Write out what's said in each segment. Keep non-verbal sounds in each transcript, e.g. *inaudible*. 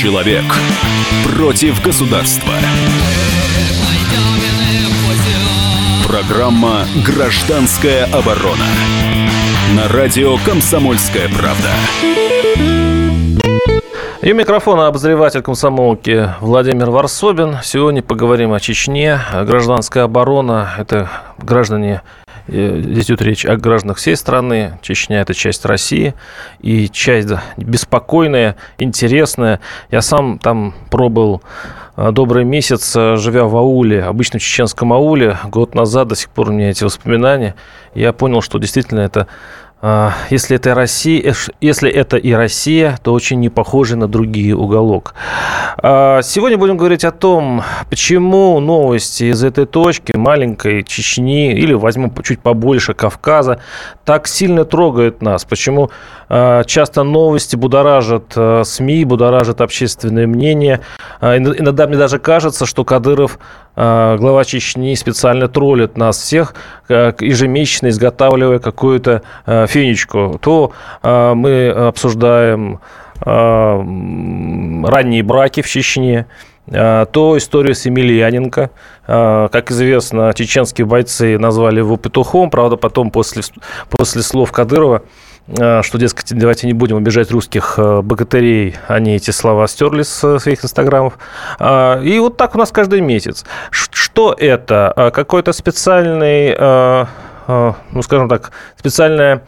Человек против государства. Программа «Гражданская оборона» на радио «Комсомольская правда». И микрофона обозреватель комсомолки Владимир Варсобин. Сегодня поговорим о Чечне. Гражданская оборона – это граждане Здесь идет речь о гражданах всей страны. Чечня – это часть России. И часть беспокойная, интересная. Я сам там пробыл а, добрый месяц, а, живя в ауле, обычном чеченском ауле, год назад, до сих пор у меня эти воспоминания, я понял, что действительно это если это Россия, если это и Россия, то очень не похоже на другие уголок. А, сегодня будем говорить о том, почему новости из этой точки, маленькой Чечни, или возьму чуть побольше Кавказа, так сильно трогают нас. Почему а, часто новости будоражат СМИ, будоражат общественное мнение. Иногда мне даже кажется, что Кадыров глава Чечни специально троллит нас всех, ежемесячно изготавливая какую-то фенечку. То мы обсуждаем ранние браки в Чечне, то историю с Емельяненко. Как известно, чеченские бойцы назвали его петухом, правда, потом после, после слов Кадырова что, дескать, давайте не будем обижать русских богатырей, они эти слова стерли с своих инстаграмов. И вот так у нас каждый месяц. Что это? Какой-то специальный, ну, скажем так, специальная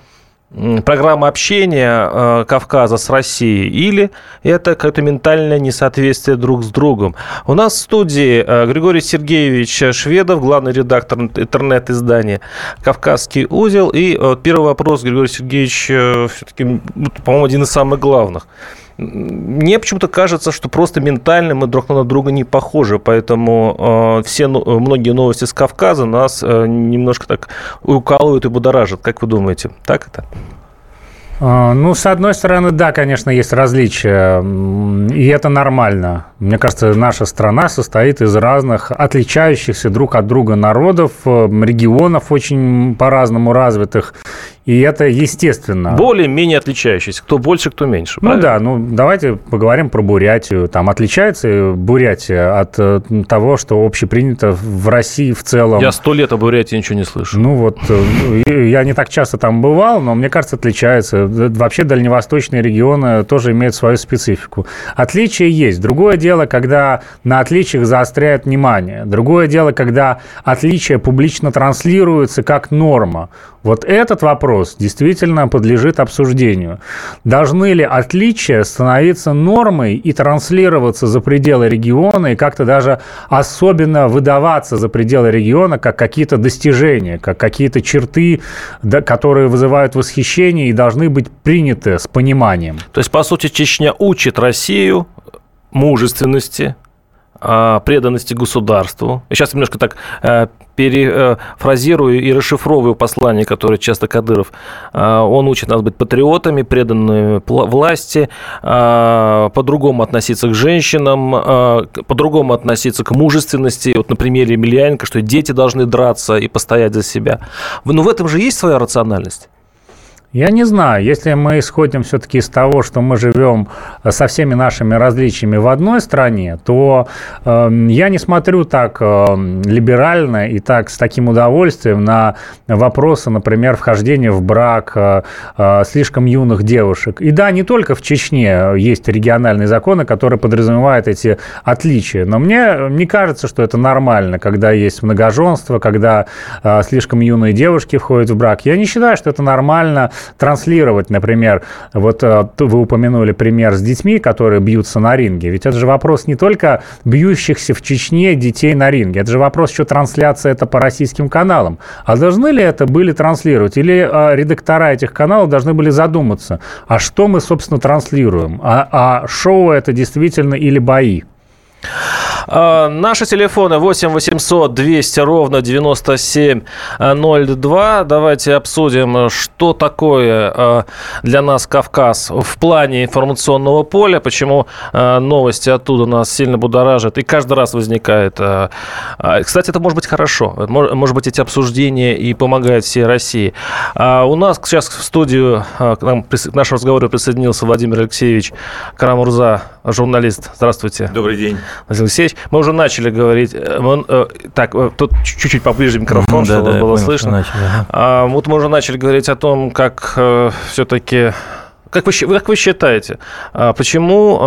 программа общения э, Кавказа с Россией, или это какое-то ментальное несоответствие друг с другом. У нас в студии э, Григорий Сергеевич Шведов, главный редактор интернет-издания «Кавказский узел». И э, первый вопрос, Григорий Сергеевич, все-таки, ну, по-моему, один из самых главных. Мне почему-то кажется, что просто ментально мы друг на друга не похожи, поэтому э, все многие новости с Кавказа нас э, немножко так укалывают и будоражат. Как вы думаете, так это? А, ну, с одной стороны, да, конечно, есть различия, и это нормально. Мне кажется, наша страна состоит из разных отличающихся друг от друга народов, регионов очень по-разному развитых, и это естественно. Более-менее отличающиеся. Кто больше, кто меньше. Ну правильно? да, ну давайте поговорим про Бурятию. Там отличается Бурятия от э, того, что общепринято в России в целом? Я сто лет о Бурятии ничего не слышу. Ну вот, э, я не так часто там бывал, но мне кажется, отличается. Вообще дальневосточные регионы тоже имеют свою специфику. Отличия есть. Другое дело, когда на отличиях заостряют внимание. Другое дело, когда отличия публично транслируются как норма. Вот этот вопрос действительно подлежит обсуждению. Должны ли отличия становиться нормой и транслироваться за пределы региона и как-то даже особенно выдаваться за пределы региона как какие-то достижения, как какие-то черты, которые вызывают восхищение и должны быть приняты с пониманием? То есть, по сути, Чечня учит Россию мужественности, преданности государству. Сейчас немножко так э, перефразирую и расшифровываю послание, которое часто Кадыров. Э, он учит нас быть патриотами, преданными власти, э, по-другому относиться к женщинам, по-другому относиться к мужественности. Вот на примере Емельяненко, что дети должны драться и постоять за себя. Но в этом же есть своя рациональность. Я не знаю, если мы исходим все-таки из того, что мы живем э, со всеми нашими различиями в одной стране, то э, я не смотрю так э, либерально и так с таким удовольствием на вопросы, например, вхождения в брак э, э, слишком юных девушек. И да, не только в Чечне есть региональные законы, которые подразумевают эти отличия, но мне не кажется, что это нормально, когда есть многоженство, когда э, слишком юные девушки входят в брак. Я не считаю, что это нормально транслировать, например, вот э, вы упомянули пример с детьми, которые бьются на ринге. Ведь это же вопрос не только бьющихся в Чечне детей на ринге, это же вопрос еще трансляции это по российским каналам. А должны ли это были транслировать? Или а, редактора этих каналов должны были задуматься, а что мы, собственно, транслируем? А, а шоу это действительно или бои? А, наши телефоны 8 800 200 ровно 9702. Давайте обсудим, что такое а, для нас Кавказ в плане информационного поля, почему а, новости оттуда нас сильно будоражат, и каждый раз возникает. Кстати, это может быть хорошо. Может быть, эти обсуждения и помогают всей России. У нас сейчас в студию к, нам, к нашему разговору присоединился Владимир Алексеевич Карамурза, журналист. Здравствуйте. Добрый день. Владимир Алексеевич. Мы уже начали говорить. Э, мы, э, так, э, тут чуть-чуть поближе микрофон, да, чтобы да, было понял, слышно. Начали, ага. а, вот мы уже начали говорить о том, как э, все-таки как вы, как вы считаете, а почему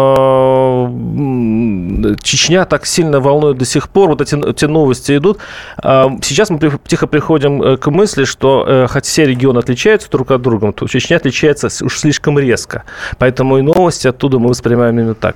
э, Чечня так сильно волнует до сих пор? Вот эти, эти новости идут. А сейчас мы тихо приходим э, к мысли, что э, хоть все регионы отличаются друг от друга, то Чечня отличается уж слишком резко. Поэтому и новости оттуда мы воспринимаем именно так.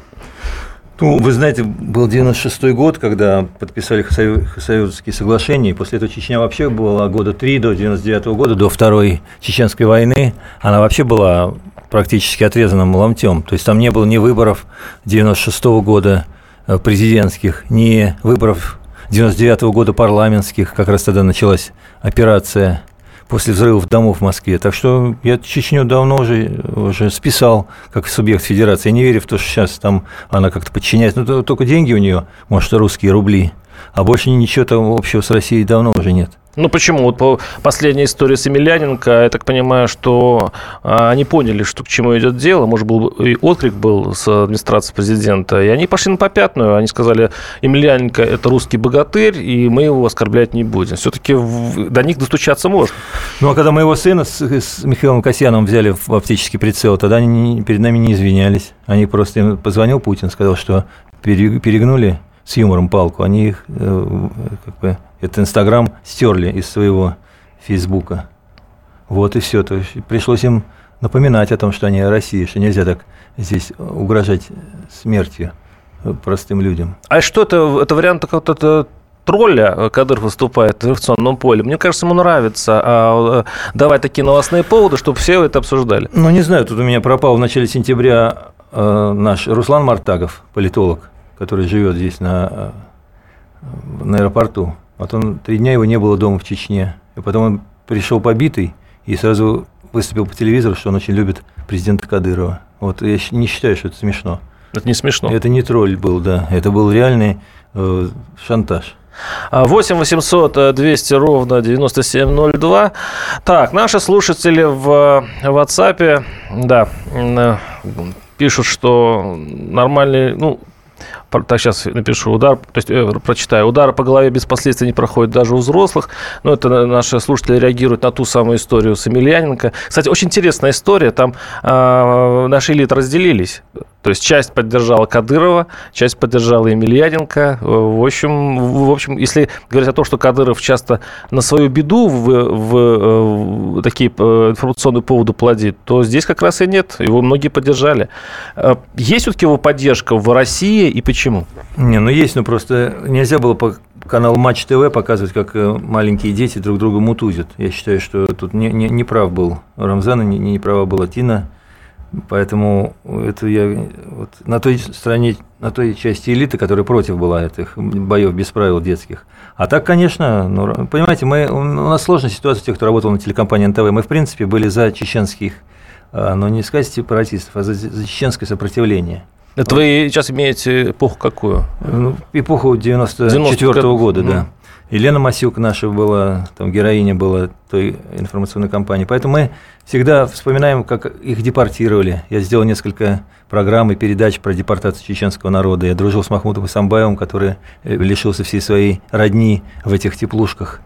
Ну, вы знаете, был 96-й год, когда подписали Хасавюртские соглашения, и после этого Чечня вообще была года три до 99 -го года, до Второй Чеченской войны, она вообще была практически отрезанным ломтем. То есть там не было ни выборов 96 -го года э, президентских, ни выборов 99 -го года парламентских, как раз тогда началась операция после взрывов домов в Москве. Так что я Чечню давно уже, уже списал как субъект федерации. Я не верю в то, что сейчас там она как-то подчиняется. Ну, только деньги у нее, может, русские рубли. А больше ничего там общего с Россией давно уже нет. Ну почему? Вот по последней истории с Емельяненко, я так понимаю, что а, они поняли, что к чему идет дело. Может, был и отклик был с администрации президента. И они пошли на попятную. Они сказали, Емельяненко – это русский богатырь, и мы его оскорблять не будем. Все-таки до них достучаться можно. Ну, а когда моего сына с, с Михаилом Касьяном взяли в оптический прицел, тогда они перед нами не извинялись. Они просто позвонил Путин, сказал, что перегнули с юмором палку. Они их э, как бы этот Инстаграм стерли из своего Фейсбука. Вот и все. То есть пришлось им напоминать о том, что они Россия, что нельзя так здесь угрожать смертью простым людям. А что это? Это вариант какого-то тролля Кадыр выступает в информационном поле. Мне кажется, ему нравится а, э, давать такие новостные поводы, чтобы все это обсуждали. Ну, не знаю, тут у меня пропал в начале сентября э, наш Руслан Мартагов, политолог, который живет здесь на, э, на аэропорту. Вот он три дня его не было дома в Чечне. И потом он пришел побитый и сразу выступил по телевизору, что он очень любит президента Кадырова. Вот я не считаю, что это смешно. Это не смешно. Это не тролль был, да. Это был реальный э, шантаж. 8 800 200 ровно 9702. Так, наши слушатели в WhatsApp, да, э, пишут, что нормальный, ну, так сейчас напишу удар, то есть э, прочитаю. Удар по голове без последствий не проходит даже у взрослых. Но это наши слушатели реагируют на ту самую историю с Емельяненко. Кстати, очень интересная история. Там э, наши элиты разделились. То есть часть поддержала Кадырова, часть поддержала Емельяненко. В общем, в общем, если говорить о том, что Кадыров часто на свою беду в, в, в такие э, информационные поводы плодит, то здесь как раз и нет. Его многие поддержали. Э, есть все-таки его поддержка в России и почему? Не, ну есть, но просто нельзя было по каналу Матч ТВ показывать, как э, маленькие дети друг друга мутузят. Я считаю, что тут не, не, не прав был Рамзан, не, не права была Тина. Поэтому это я вот на той стороне, на той части элиты, которая против была этих боев без правил детских. А так, конечно, ну, понимаете, мы, у нас сложная ситуация тех, кто работал на телекомпании НТВ. Мы, в принципе, были за чеченских, а, но не сказать сепаратистов, а за, за чеченское сопротивление. Это вы сейчас имеете эпоху какую? Ну, эпоху 94 -го года, да. Елена Масюк наша была, там героиня была той информационной кампании. Поэтому мы всегда вспоминаем, как их депортировали. Я сделал несколько программ и передач про депортацию чеченского народа. Я дружил с Махмутом Исамбаевым, который э, лишился всей своей родни в этих теплушках,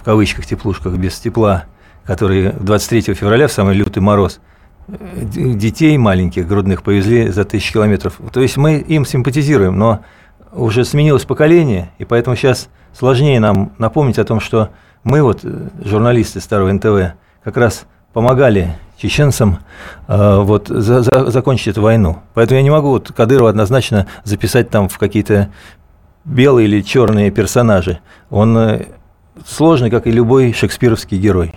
в кавычках теплушках, без тепла, которые 23 февраля, в самый лютый мороз, детей маленьких, грудных, повезли за тысячи километров. То есть мы им симпатизируем, но уже сменилось поколение, и поэтому сейчас сложнее нам напомнить о том, что мы, вот, э, журналисты старого НТВ, как раз помогали чеченцам э, вот, за, за, закончить эту войну. Поэтому я не могу вот, Кадырова однозначно записать там в какие-то белые или черные персонажи. Он э, сложный, как и любой шекспировский герой.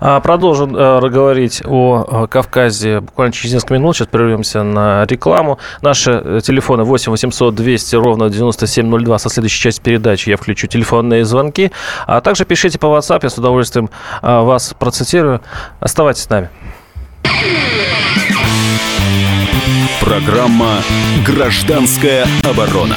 А, продолжим э, говорить о э, Кавказе буквально через несколько минут. Сейчас прервемся на рекламу. Наши э, телефоны 8 800 200 ровно 9702. Со следующей части передачи я включу телефонные звонки. А также пишите по WhatsApp, я с удовольствием вас процитирую. Оставайтесь с нами. Программа «Гражданская оборона».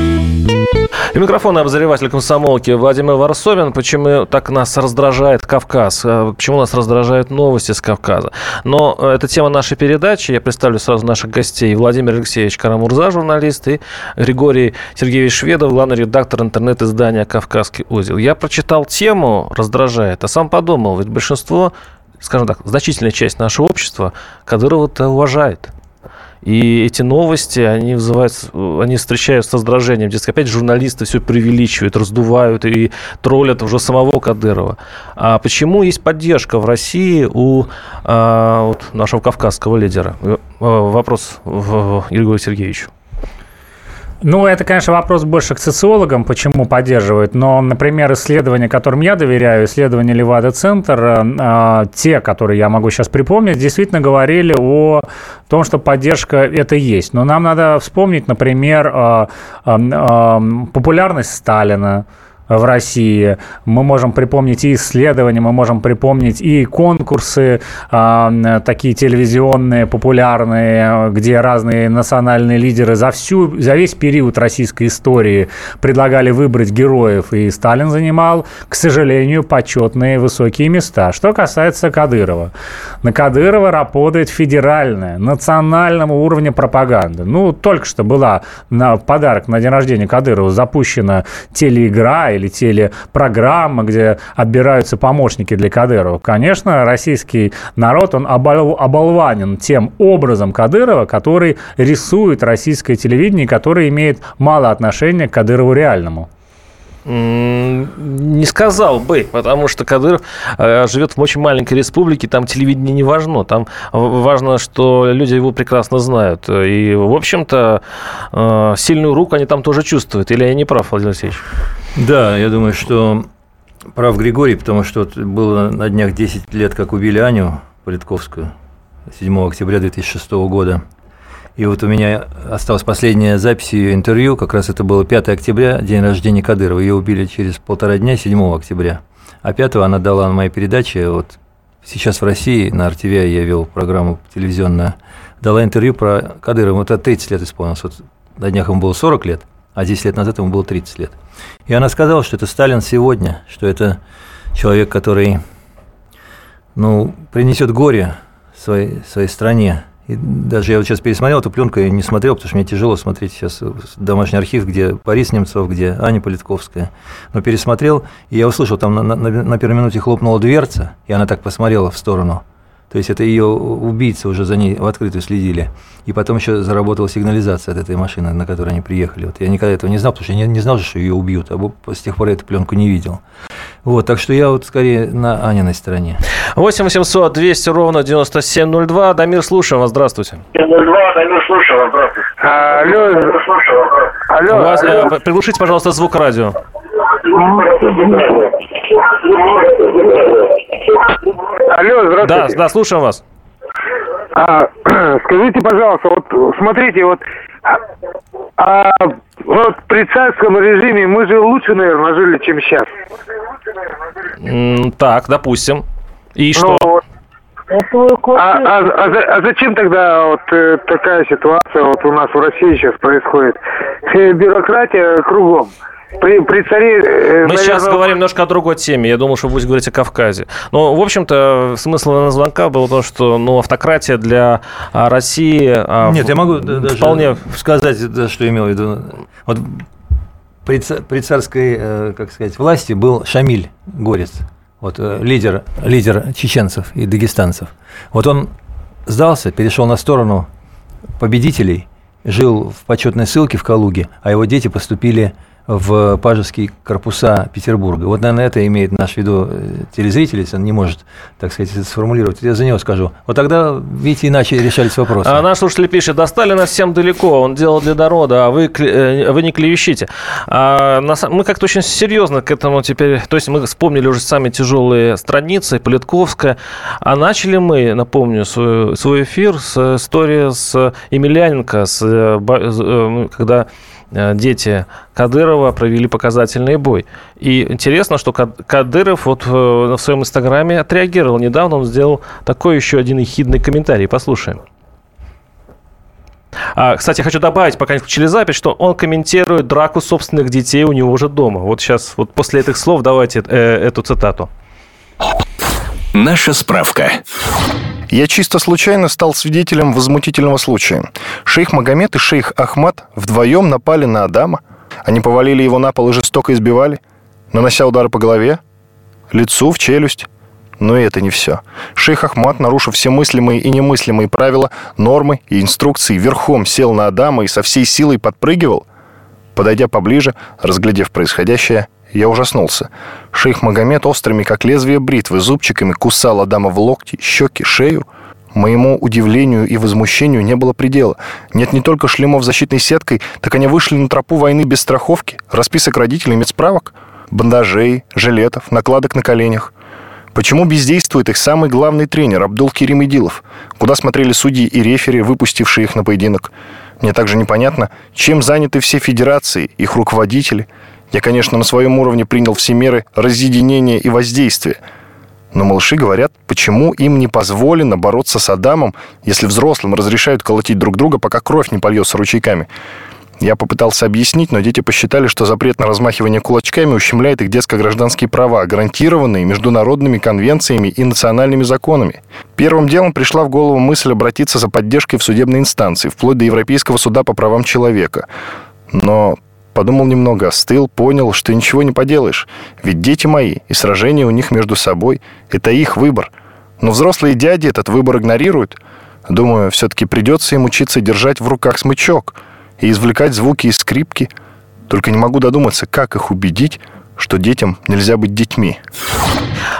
И микрофон обозреватель комсомолки Владимир Варсовин. Почему так нас раздражает Кавказ? Э, почему нас раздражают новости с Кавказа? Но э, это тема нашей передачи. Я представлю сразу наших гостей. Владимир Алексеевич Карамурза, журналист, и Григорий Сергеевич Шведов, главный редактор интернет-издания «Кавказский узел». Я прочитал тему «Раздражает», а сам подумал, ведь большинство скажем так, значительная часть нашего общества Кадырова-то уважает. И эти новости, они вызывают, они встречают с раздражением. Дескать, опять журналисты все преувеличивают, раздувают и троллят уже самого Кадырова. А почему есть поддержка в России у а, вот, нашего кавказского лидера? Э, вопрос Григорию Сергеевичу. Ну, это, конечно, вопрос больше к социологам, почему поддерживают. Но, например, исследования, которым я доверяю, исследования Левада-центр, э, те, которые я могу сейчас припомнить, действительно говорили о том, что поддержка это есть. Но нам надо вспомнить, например, э, э, э, популярность Сталина, в России. Мы можем припомнить и исследования, мы можем припомнить и конкурсы э, такие телевизионные, популярные, где разные национальные лидеры за, всю, за весь период российской истории предлагали выбрать героев, и Сталин занимал, к сожалению, почетные высокие места. Что касается Кадырова. На Кадырова работает федеральная, национального уровня пропаганда. Ну, только что была на подарок на день рождения Кадырова запущена телеигра или телепрограмма, где отбираются помощники для Кадырова. Конечно, российский народ, он обол оболванен тем образом Кадырова, который рисует российское телевидение, который имеет мало отношения к Кадырову реальному. Не сказал бы, потому что Кадыров э, живет в очень маленькой республике, там телевидение не важно, там важно, что люди его прекрасно знают. И, в общем-то, э, сильную руку они там тоже чувствуют. Или я не прав, Владимир Алексеевич? Да, я думаю, что прав Григорий, потому что было на днях 10 лет, как убили Аню Политковскую 7 октября 2006 года. И вот у меня осталась последняя запись ее интервью, как раз это было 5 октября, день рождения Кадырова. Ее убили через полтора дня, 7 октября. А 5 она дала на моей передаче, вот сейчас в России, на РТВ я вел программу телевизионную, дала интервью про Кадырова. Вот это 30 лет исполнилось. Вот на днях ему было 40 лет, а 10 лет назад ему было 30 лет. И она сказала, что это Сталин сегодня, что это человек, который ну, принесет горе своей, своей стране, и даже я вот сейчас пересмотрел эту пленку и не смотрел, потому что мне тяжело смотреть сейчас домашний архив, где Борис Немцов, где Аня Политковская. Но пересмотрел, и я услышал, там на, на, на первой минуте хлопнула дверца, и она так посмотрела в сторону. То есть это ее убийцы уже за ней в открытую следили. И потом еще заработала сигнализация от этой машины, на которой они приехали. Вот я никогда этого не знал, потому что я не, не знал, что ее убьют, а с тех пор я эту пленку не видел. Вот, так что я вот скорее на Аниной стороне. 8 800 200 ровно 9702. Дамир, слушаем вас. Здравствуйте. 02, Дамир, слушаю вас. Здравствуйте. Алло. Алло. Вас, э, приглушите, пожалуйста, звук радио. Алло, здравствуйте. Да, да, слушаем вас. А, *clears throat* скажите, пожалуйста, вот смотрите, вот, а, вот при царском режиме мы же лучше, наверное, жили, чем сейчас. Так, допустим. И что? Ну, а, а, а, а зачем тогда вот э, такая ситуация вот у нас в России сейчас происходит? Э, бюрократия кругом. При, при царе... Мы наверное... сейчас говорим немножко о другой теме. Я думал, что вы будете говорить о Кавказе. Но, в общем-то, смысл звонка был то, что ну, автократия для России... Нет, я могу вполне... даже сказать, что имел в виду. Вот при, при царской, как сказать, власти был Шамиль Горец вот э, лидер, лидер чеченцев и дагестанцев, вот он сдался, перешел на сторону победителей, жил в почетной ссылке в Калуге, а его дети поступили в пажеские корпуса Петербурга. Вот, наверное, это имеет наш в виду э, телезритель, если он не может, так сказать, это сформулировать. Я за него скажу. Вот тогда, видите, иначе решались вопросы. А наш слушатель пишет, достали нас всем далеко, он делал для народа, а вы, э, вы не клевещите. А, мы как-то очень серьезно к этому теперь, то есть мы вспомнили уже сами тяжелые страницы, Политковская, а начали мы, напомню, свой, свой эфир с истории с Емельяненко, с, э, когда Э, дети Кадырова провели показательный бой. И интересно, что Кадыров вот э, в своем инстаграме отреагировал. Недавно он сделал такой еще один ехидный комментарий. Послушаем. А, кстати, хочу добавить, пока не включили запись, что он комментирует драку собственных детей у него уже дома. Вот сейчас, вот после этих слов давайте э, эту цитату. Наша справка. Я чисто случайно стал свидетелем возмутительного случая. Шейх Магомед и шейх Ахмад вдвоем напали на Адама. Они повалили его на пол и жестоко избивали, нанося удары по голове, лицу, в челюсть. Но и это не все. Шейх Ахмад, нарушив все мыслимые и немыслимые правила, нормы и инструкции, верхом сел на Адама и со всей силой подпрыгивал. Подойдя поближе, разглядев происходящее, я ужаснулся. Шейх Магомед острыми, как лезвие бритвы, зубчиками кусал Адама в локти, щеки, шею. Моему удивлению и возмущению не было предела. Нет не только шлемов защитной сеткой, так они вышли на тропу войны без страховки, расписок родителей, медсправок, бандажей, жилетов, накладок на коленях. Почему бездействует их самый главный тренер Абдул Кирим Идилов? Куда смотрели судьи и рефери, выпустившие их на поединок? Мне также непонятно, чем заняты все федерации, их руководители – я, конечно, на своем уровне принял все меры разъединения и воздействия. Но малыши говорят, почему им не позволено бороться с Адамом, если взрослым разрешают колотить друг друга, пока кровь не польется ручейками. Я попытался объяснить, но дети посчитали, что запрет на размахивание кулачками ущемляет их детско-гражданские права, гарантированные международными конвенциями и национальными законами. Первым делом пришла в голову мысль обратиться за поддержкой в судебной инстанции, вплоть до Европейского суда по правам человека. Но Подумал немного, остыл, понял, что ничего не поделаешь. Ведь дети мои, и сражения у них между собой – это их выбор. Но взрослые дяди этот выбор игнорируют. Думаю, все-таки придется им учиться держать в руках смычок и извлекать звуки из скрипки. Только не могу додуматься, как их убедить, что детям нельзя быть детьми.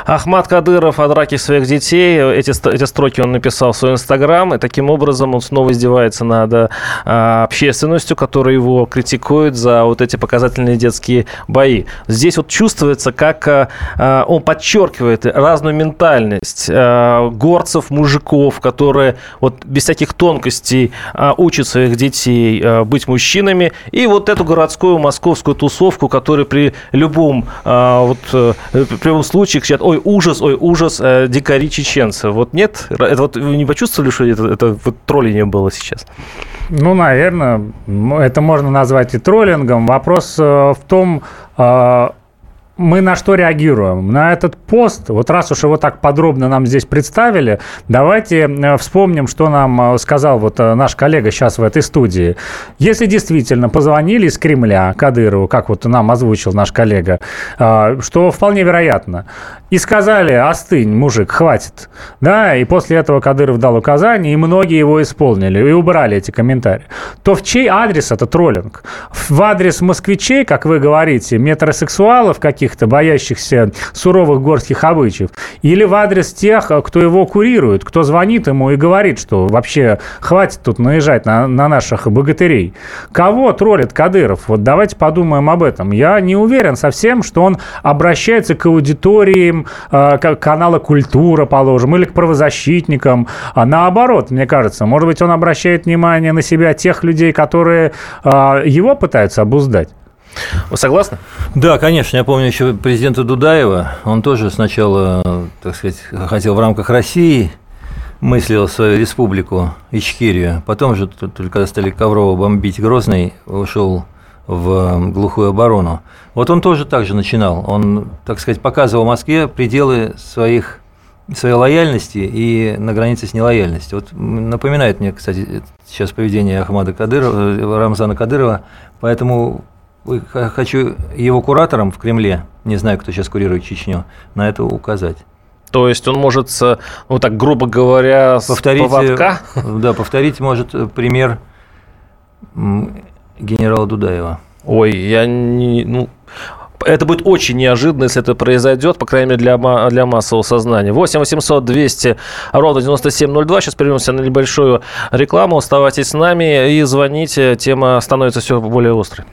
Ахмад Кадыров о драке своих детей. Эти, эти строки он написал в свой инстаграм. И таким образом он снова издевается над а, общественностью, которая его критикует за вот эти показательные детские бои. Здесь вот чувствуется, как а, а он подчеркивает разную ментальность горцев, мужиков, которые вот без всяких тонкостей учат своих детей быть мужчинами. И вот эту городскую московскую тусовку, которая при любом, вот, э, при любом случае кричат, ой, ужас, ой, ужас, э, дикари чеченцы. Вот нет? Это вот вы не почувствовали, что это, это вот троллинг было сейчас? Ну, наверное, это можно назвать и троллингом. Вопрос э, в том, э, мы на что реагируем? На этот пост, вот раз уж его так подробно нам здесь представили, давайте э, вспомним, что нам э, сказал вот э, наш коллега сейчас в этой студии. Если действительно позвонили из Кремля Кадырову, как вот нам озвучил наш коллега, что вполне вероятно, и сказали, остынь, мужик, хватит, да, и после этого Кадыров дал указание, и многие его исполнили, и убрали эти комментарии, то в чей адрес это троллинг? В адрес москвичей, как вы говорите, метросексуалов, каких каких-то боящихся суровых горских обычаев, или в адрес тех, кто его курирует, кто звонит ему и говорит, что вообще хватит тут наезжать на, на наших богатырей. Кого троллит Кадыров? Вот давайте подумаем об этом. Я не уверен совсем, что он обращается к аудиториям э, канала «Культура», положим, или к правозащитникам. А наоборот, мне кажется, может быть, он обращает внимание на себя тех людей, которые э, его пытаются обуздать. Вы согласны? Да, конечно. Я помню еще президента Дудаева. Он тоже сначала, так сказать, хотел в рамках России мыслил свою республику Ичкирию. Потом же, только когда стали Коврово бомбить Грозный, ушел в глухую оборону. Вот он тоже так же начинал. Он, так сказать, показывал Москве пределы своих своей лояльности и на границе с нелояльностью. Вот напоминает мне, кстати, сейчас поведение Ахмада Кадырова, Рамзана Кадырова, поэтому хочу его куратором в Кремле, не знаю, кто сейчас курирует Чечню, на это указать. То есть он может, ну так грубо говоря, с повторить, поводка? Да, повторить может пример генерала Дудаева. Ой, я не... Ну, это будет очень неожиданно, если это произойдет, по крайней мере, для, для массового сознания. 8 800 200 ровно 9702. Сейчас прервемся на небольшую рекламу. Оставайтесь с нами и звоните. Тема становится все более острой.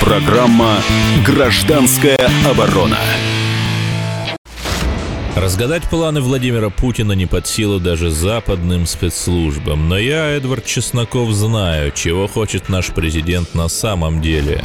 Программа «Гражданская оборона». Разгадать планы Владимира Путина не под силу даже западным спецслужбам. Но я, Эдвард Чесноков, знаю, чего хочет наш президент на самом деле.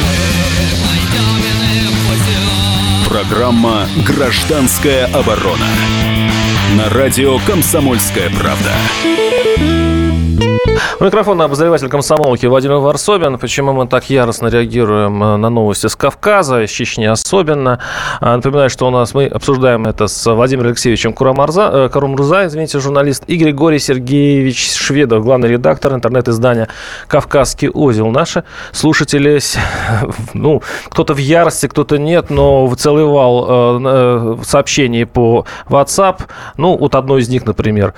Программа «Гражданская оборона». На радио «Комсомольская правда». У микрофона обозреватель комсомолки Владимир Варсобин. Почему мы так яростно реагируем э, на новости с Кавказа, из Чечни особенно. А, напоминаю, что у нас мы обсуждаем это с Владимиром Алексеевичем Курамарза, э, Карумрза, извините, журналист, и Григорий Сергеевич Шведов, главный редактор интернет-издания «Кавказский узел». Наши слушатели, *laughs* ну, кто-то в ярости, кто-то нет, но в целый вал э, сообщений по WhatsApp. Ну, вот одно из них, например.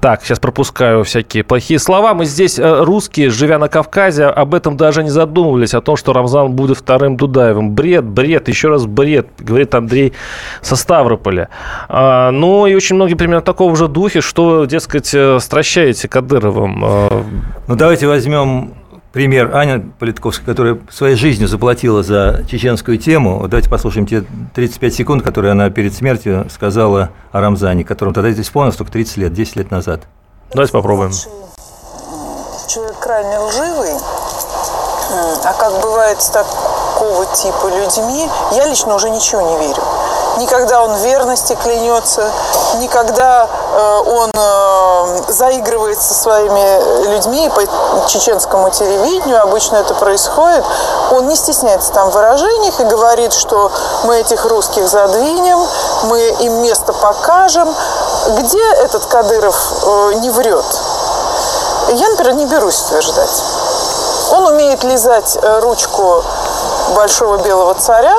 Так, сейчас пропускаю всякие плохие слова. Мы здесь, э, русские, живя на Кавказе, об этом даже не задумывались, о том, что Рамзан будет вторым Дудаевым. Бред, бред, еще раз бред, говорит Андрей со Ставрополя. А, ну и очень многие примерно такого же духе, что, дескать, э, стращаете Кадыровым. А, ну давайте возьмем пример Аня Политковская, которая своей жизнью заплатила за чеченскую тему. Давайте послушаем те 35 секунд, которые она перед смертью сказала о Рамзане, которому тогда здесь исполнилось только 30 лет, 10 лет назад. Давайте попробуем крайне лживый, а как бывает с такого типа людьми, я лично уже ничего не верю. Никогда он верности клянется, никогда э, он э, заигрывает со своими людьми по чеченскому телевидению, обычно это происходит. Он не стесняется там в выражениях и говорит, что мы этих русских задвинем, мы им место покажем. Где этот Кадыров э, не врет? Я, например, не берусь утверждать. Он умеет лизать э, ручку большого белого царя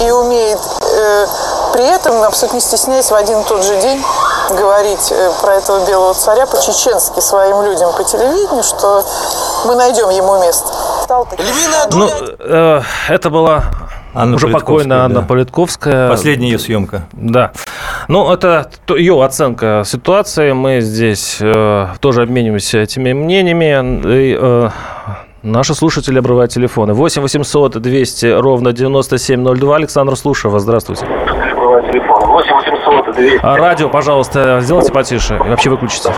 и умеет э, при этом, абсолютно не стесняясь, в один и тот же день говорить э, про этого белого царя по-чеченски своим людям по телевидению, что мы найдем ему место. Ну, э, это была Анна уже покойная Анна да. Политковская. Последняя ее съемка. Да. Ну, это ее оценка ситуации. Мы здесь э, тоже обмениваемся этими мнениями. И, э, Наши слушатели обрывают телефоны. 8 800 200 ровно 9702. Александр Слушева, здравствуйте. 8 800 200. А радио, пожалуйста, сделайте потише и вообще выключите.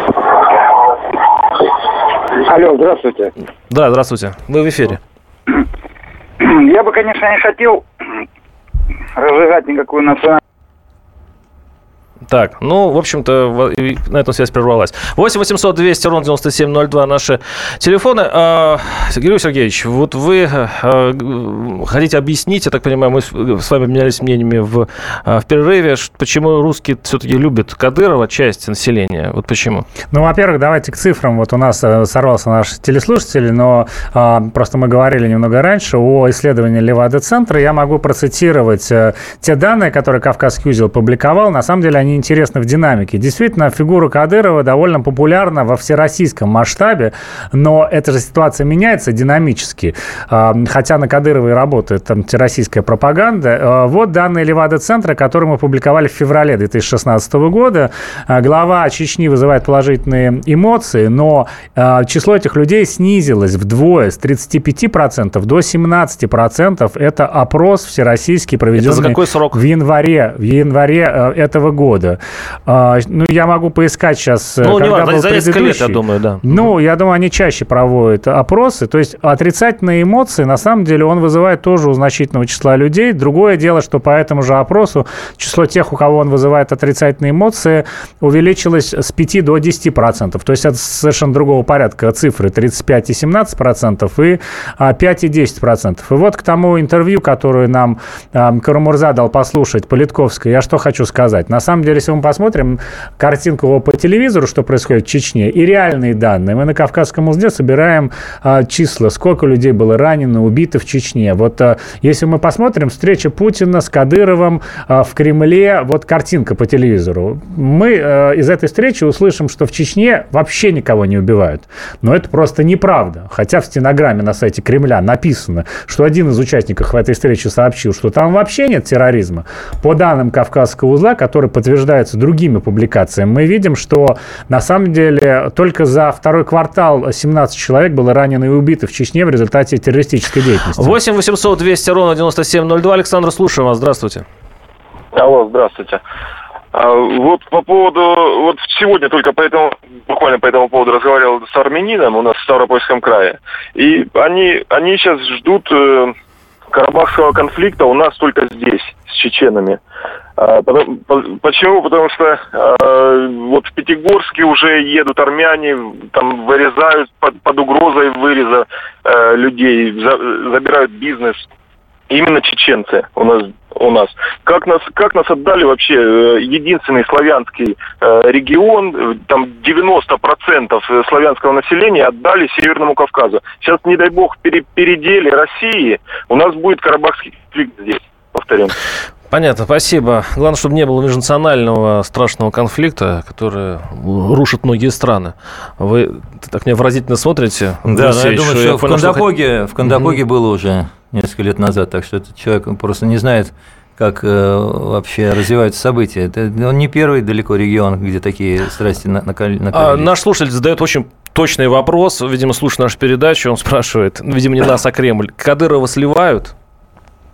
Алло, здравствуйте. Да, здравствуйте. Вы в эфире. Я бы, конечно, не хотел разжигать никакую национальную так, ну, в общем-то, на этом связь прервалась. 8 800 200 ровно 9702 наши телефоны. А, Георгий Сергеевич, вот вы а, хотите объяснить, я так понимаю, мы с вами обменялись мнениями в, в перерыве, почему русские все-таки любят Кадырова, часть населения. Вот почему? Ну, во-первых, давайте к цифрам. Вот у нас э, сорвался наш телеслушатель, но а, просто мы говорили немного раньше о исследовании Левада-центра. Я могу процитировать те данные, которые Кавказский узел публиковал. На самом деле они интересно в динамике. Действительно, фигура Кадырова довольно популярна во всероссийском масштабе, но эта же ситуация меняется динамически. А, хотя на Кадырова и работает там российская пропаганда. А, вот данные Левада-центра, которые мы публиковали в феврале 2016 года. А, глава Чечни вызывает положительные эмоции, но число этих людей снизилось вдвое, с 35% до 17%. Это опрос всероссийский, проведенный Это за какой срок? в январе, в январе этого года. Ну, я могу поискать сейчас, ну, когда не важно, был за несколько лет, я предыдущий. думаю, да. Ну, я думаю, они чаще проводят опросы. То есть отрицательные эмоции, на самом деле, он вызывает тоже у значительного числа людей. Другое дело, что по этому же опросу число тех, у кого он вызывает отрицательные эмоции, увеличилось с 5 до 10 процентов. То есть это совершенно другого порядка цифры. 35 и 17 процентов и 5 и 10 процентов. И вот к тому интервью, которое нам а, Карамурза дал послушать, Политковская, я что хочу сказать. На самом деле, если мы посмотрим картинку по телевизору, что происходит в Чечне, и реальные данные, мы на Кавказском узде собираем а, числа, сколько людей было ранено, убито в Чечне. Вот а, если мы посмотрим встреча Путина с Кадыровым а, в Кремле, вот картинка по телевизору, мы а, из этой встречи услышим, что в Чечне вообще никого не убивают. Но это просто неправда. Хотя в стенограмме на сайте Кремля написано, что один из участников этой встречи сообщил, что там вообще нет терроризма. По данным Кавказского узла, которые подтверждаются другими публикациями, мы видим, что на самом деле только за второй квартал 17 человек было ранено и убито в Чечне в результате террористической деятельности. 8 800 200 ровно 9702. Александр, слушаем вас. Здравствуйте. Алло, здравствуйте. А, вот по поводу, вот сегодня только по этому, буквально по этому поводу разговаривал с армянином у нас в Ставропольском крае. И они, они сейчас ждут э, карабахского конфликта у нас только здесь, с чеченами. А, потому- по- почему? Потому что э, вот в Пятигорске уже едут армяне, там вырезают под, под угрозой выреза э, людей, за- забирают бизнес. Именно чеченцы у нас у нас. Как нас, как нас отдали вообще э, единственный славянский э, регион, э, там 90% славянского населения отдали Северному Кавказу. Сейчас, не дай бог, пере, передели России, у нас будет Карабахский конфликт здесь, повторим. Понятно, спасибо. Главное, чтобы не было межнационального страшного конфликта, который рушит многие страны. Вы так мне выразительно смотрите. Да, но я Алексей, думаю, я что в понял, что Кандапоге, в Кандапоге было уже несколько лет назад, так что этот человек просто не знает, как э, вообще развиваются события. Это он не первый далеко регион, где такие страсти на- накали- А, накалились. наш слушатель задает очень точный вопрос. Видимо, слушает нашу передачу. Он спрашивает, ну, видимо, не нас, а Кремль. Кадырова сливают?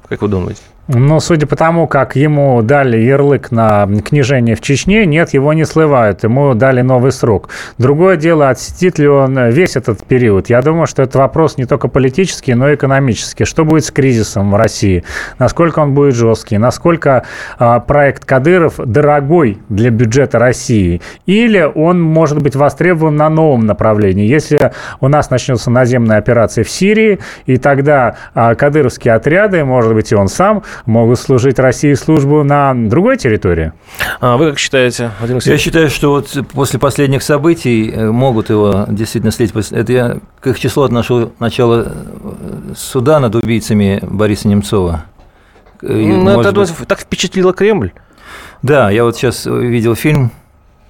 Как вы думаете? Но судя по тому, как ему дали ярлык на княжение в Чечне, нет, его не сливают, ему дали новый срок. Другое дело, отсидит ли он весь этот период. Я думаю, что это вопрос не только политический, но и экономический. Что будет с кризисом в России? Насколько он будет жесткий? Насколько а, проект Кадыров дорогой для бюджета России? Или он может быть востребован на новом направлении? Если у нас начнется наземная операция в Сирии, и тогда а, кадыровские отряды, может быть, и он сам, могут служить России службу на другой территории. А вы как считаете, Владимир Я считаю, что вот после последних событий э, могут его действительно слить. После- Это я к их числу отношу начало э, суда над убийцами Бориса Немцова. Э, Ну, это, быть- так впечатлило Кремль. Да, я вот сейчас видел фильм,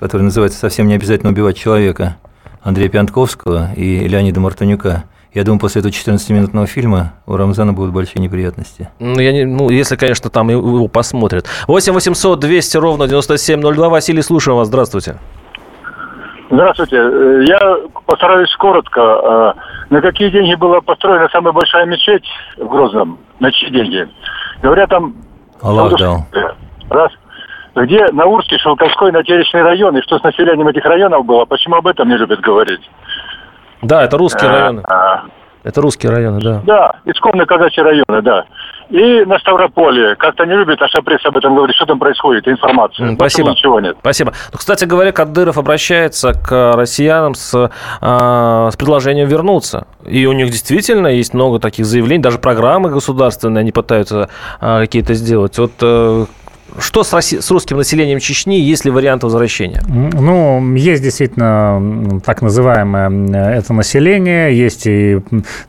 который называется «Совсем не обязательно убивать человека» Андрея Пьянковского и Леонида Мартынюка. Я думаю, после этого 14-минутного фильма у Рамзана будут большие неприятности. Ну, я не, ну, если, конечно, там его посмотрят. 8 800 200 ровно 9702. Василий, слушаем вас. Здравствуйте. Здравствуйте. Э, Я постараюсь коротко. Э, На какие деньги была построена самая большая мечеть в Грозном? На чьи деньги? Говорят, там... Аллах дал. Раз. Где Наурский, Шелковской, Натеречный район, и что с населением этих районов было? Почему об этом не любят говорить? Да, это русские Э, районы. а, Это русские районы, да. Да, исконно казачьи районы, да. И на Ставрополе. Как-то не любит наша пресса об этом говорить, что там происходит, информация. Что Спасибо. Ничего нет. Спасибо. Ну, кстати говоря, Кадыров обращается к россиянам с, а, с предложением вернуться. И у них действительно есть много таких заявлений, даже программы государственные они пытаются а, какие-то сделать. Вот э, что с, Росси... с русским населением Чечни, есть ли вариант возвращения? Ну, есть действительно так называемое это население, есть и,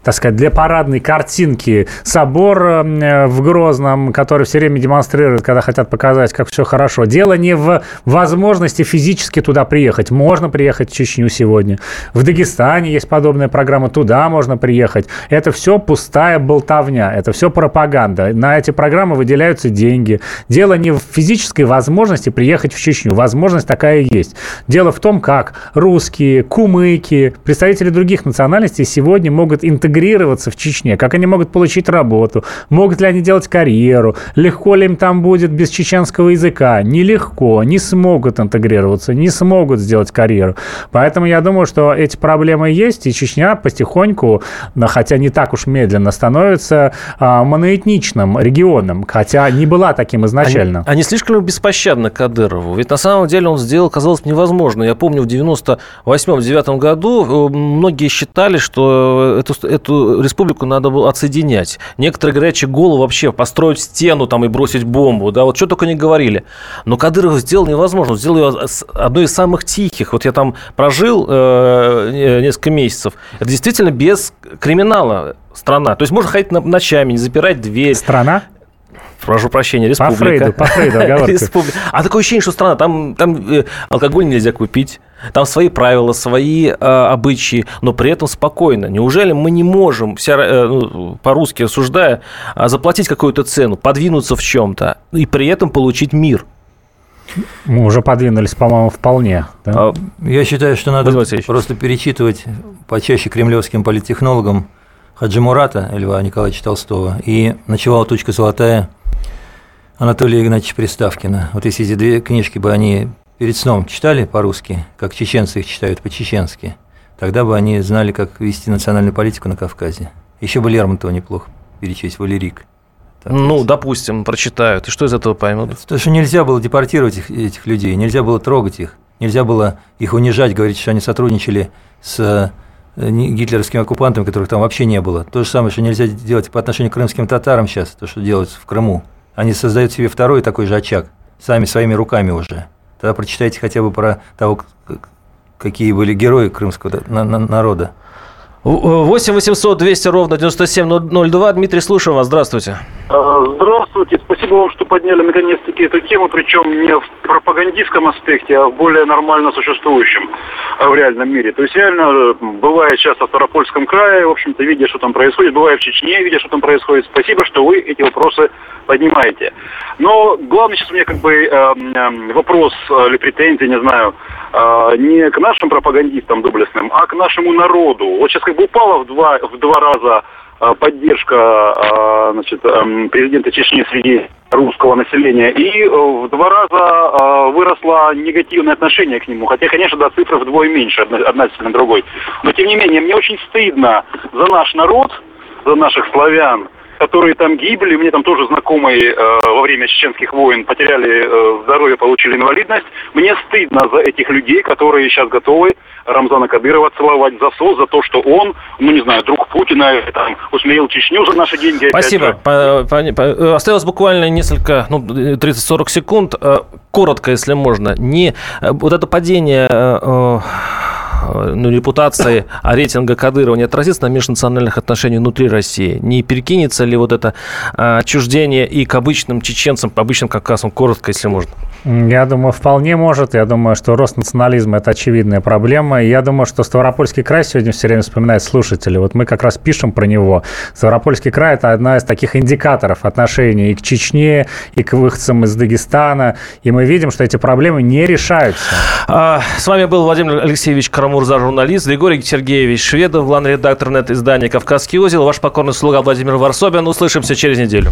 так сказать, для парадной картинки собор в Грозном, который все время демонстрирует, когда хотят показать, как все хорошо. Дело не в возможности физически туда приехать. Можно приехать в Чечню сегодня. В Дагестане есть подобная программа, туда можно приехать. Это все пустая болтовня, это все пропаганда. На эти программы выделяются деньги. Дело не физической возможности приехать в Чечню. Возможность такая есть. Дело в том, как русские, кумыки, представители других национальностей сегодня могут интегрироваться в Чечне, как они могут получить работу, могут ли они делать карьеру, легко ли им там будет без чеченского языка. Нелегко, не смогут интегрироваться, не смогут сделать карьеру. Поэтому я думаю, что эти проблемы есть, и Чечня потихоньку, хотя не так уж медленно, становится а, моноэтничным регионом, хотя не была таким изначально. Они, они слишком беспощадны Кадырову. Ведь на самом деле он сделал, казалось, невозможно. Я помню, в 98-99 году э, многие считали, что эту, эту республику надо было отсоединять. Некоторые горячие головы вообще построить стену там и бросить бомбу. Да, вот что только не говорили. Но Кадыров сделал невозможно. Сделал ее одной из самых тихих. Вот я там прожил э, несколько месяцев. Это действительно без криминала страна. То есть можно ходить ночами, не запирать дверь. Страна? Прошу прощения, республика. По Фрейду, по Фрейду *laughs* республика. А такое ощущение, что страна, там, там э, алкоголь нельзя купить, там свои правила, свои э, обычаи, но при этом спокойно. Неужели мы не можем, вся, э, ну, по-русски рассуждая, э, заплатить какую-то цену, подвинуться в чем-то и при этом получить мир? Мы уже подвинулись, по-моему, вполне. Да? А, я считаю, что надо просто перечитывать почаще кремлевским политтехнологам Хаджи Мурата Льва Николаевича Толстого и «Ночевала точка золотая» Анатолия Игнатьевича Приставкина. Вот если эти две книжки бы они перед сном читали по-русски, как чеченцы их читают по-чеченски, тогда бы они знали, как вести национальную политику на Кавказе. Еще бы Лермонтова неплохо перечесть, Валерик. Так, ну, есть. допустим, прочитают. И что из этого поймут? То, что нельзя было депортировать их, этих людей, нельзя было трогать их, нельзя было их унижать, говорить, что они сотрудничали с э, гитлеровскими оккупантами, которых там вообще не было. То же самое, что нельзя делать по отношению к крымским татарам сейчас, то, что делается в Крыму. Они создают себе второй такой же очаг, сами своими руками уже. Тогда прочитайте хотя бы про того, какие были герои крымского народа. 8 800 200 ровно 9702. Дмитрий, слушаю вас. Здравствуйте. А, здравствуйте. Спасибо вам, что подняли наконец-таки эту тему, причем не в пропагандистском аспекте, а в более нормально существующем а, в реальном мире. То есть реально, бывает часто в Ставропольском крае, в общем-то, видя, что там происходит, бывает в Чечне, видя, что там происходит. Спасибо, что вы эти вопросы поднимаете. Но главный сейчас у меня как бы э, вопрос или претензия, не знаю, э, не к нашим пропагандистам доблестным, а к нашему народу. Вот сейчас как бы упала в два, в два раза э, поддержка э, значит, э, президента Чечни среди русского населения, и э, в два раза э, выросло негативное отношение к нему. Хотя, конечно, да, цифры вдвое меньше относительно другой. Но, тем не менее, мне очень стыдно за наш народ, за наших славян, которые там гибли. Мне там тоже знакомые э, во время чеченских войн потеряли э, здоровье, получили инвалидность. Мне стыдно за этих людей, которые сейчас готовы Рамзана Кадырова целовать в засос за то, что он, ну не знаю, друг Путина, там, усмирил Чечню за наши деньги. Спасибо. По, по, по, осталось буквально несколько, ну, 30-40 секунд. Э, коротко, если можно. Не, э, вот это падение э, ну, репутации, а рейтинга Кадырова не отразится на межнациональных отношениях внутри России? Не перекинется ли вот это отчуждение и к обычным чеченцам, по обычным кавказам, коротко, если можно? Я думаю, вполне может. Я думаю, что рост национализма – это очевидная проблема. Я думаю, что Ставропольский край сегодня все время вспоминает слушатели. Вот мы как раз пишем про него. Ставропольский край – это одна из таких индикаторов отношений и к Чечне, и к выходцам из Дагестана. И мы видим, что эти проблемы не решаются. А, с вами был Владимир Алексеевич Карамурза, журналист, Григорий Сергеевич Шведов, главный редактор нет-издания «Кавказский узел», ваш покорный слуга Владимир Варсобин. Услышимся через неделю.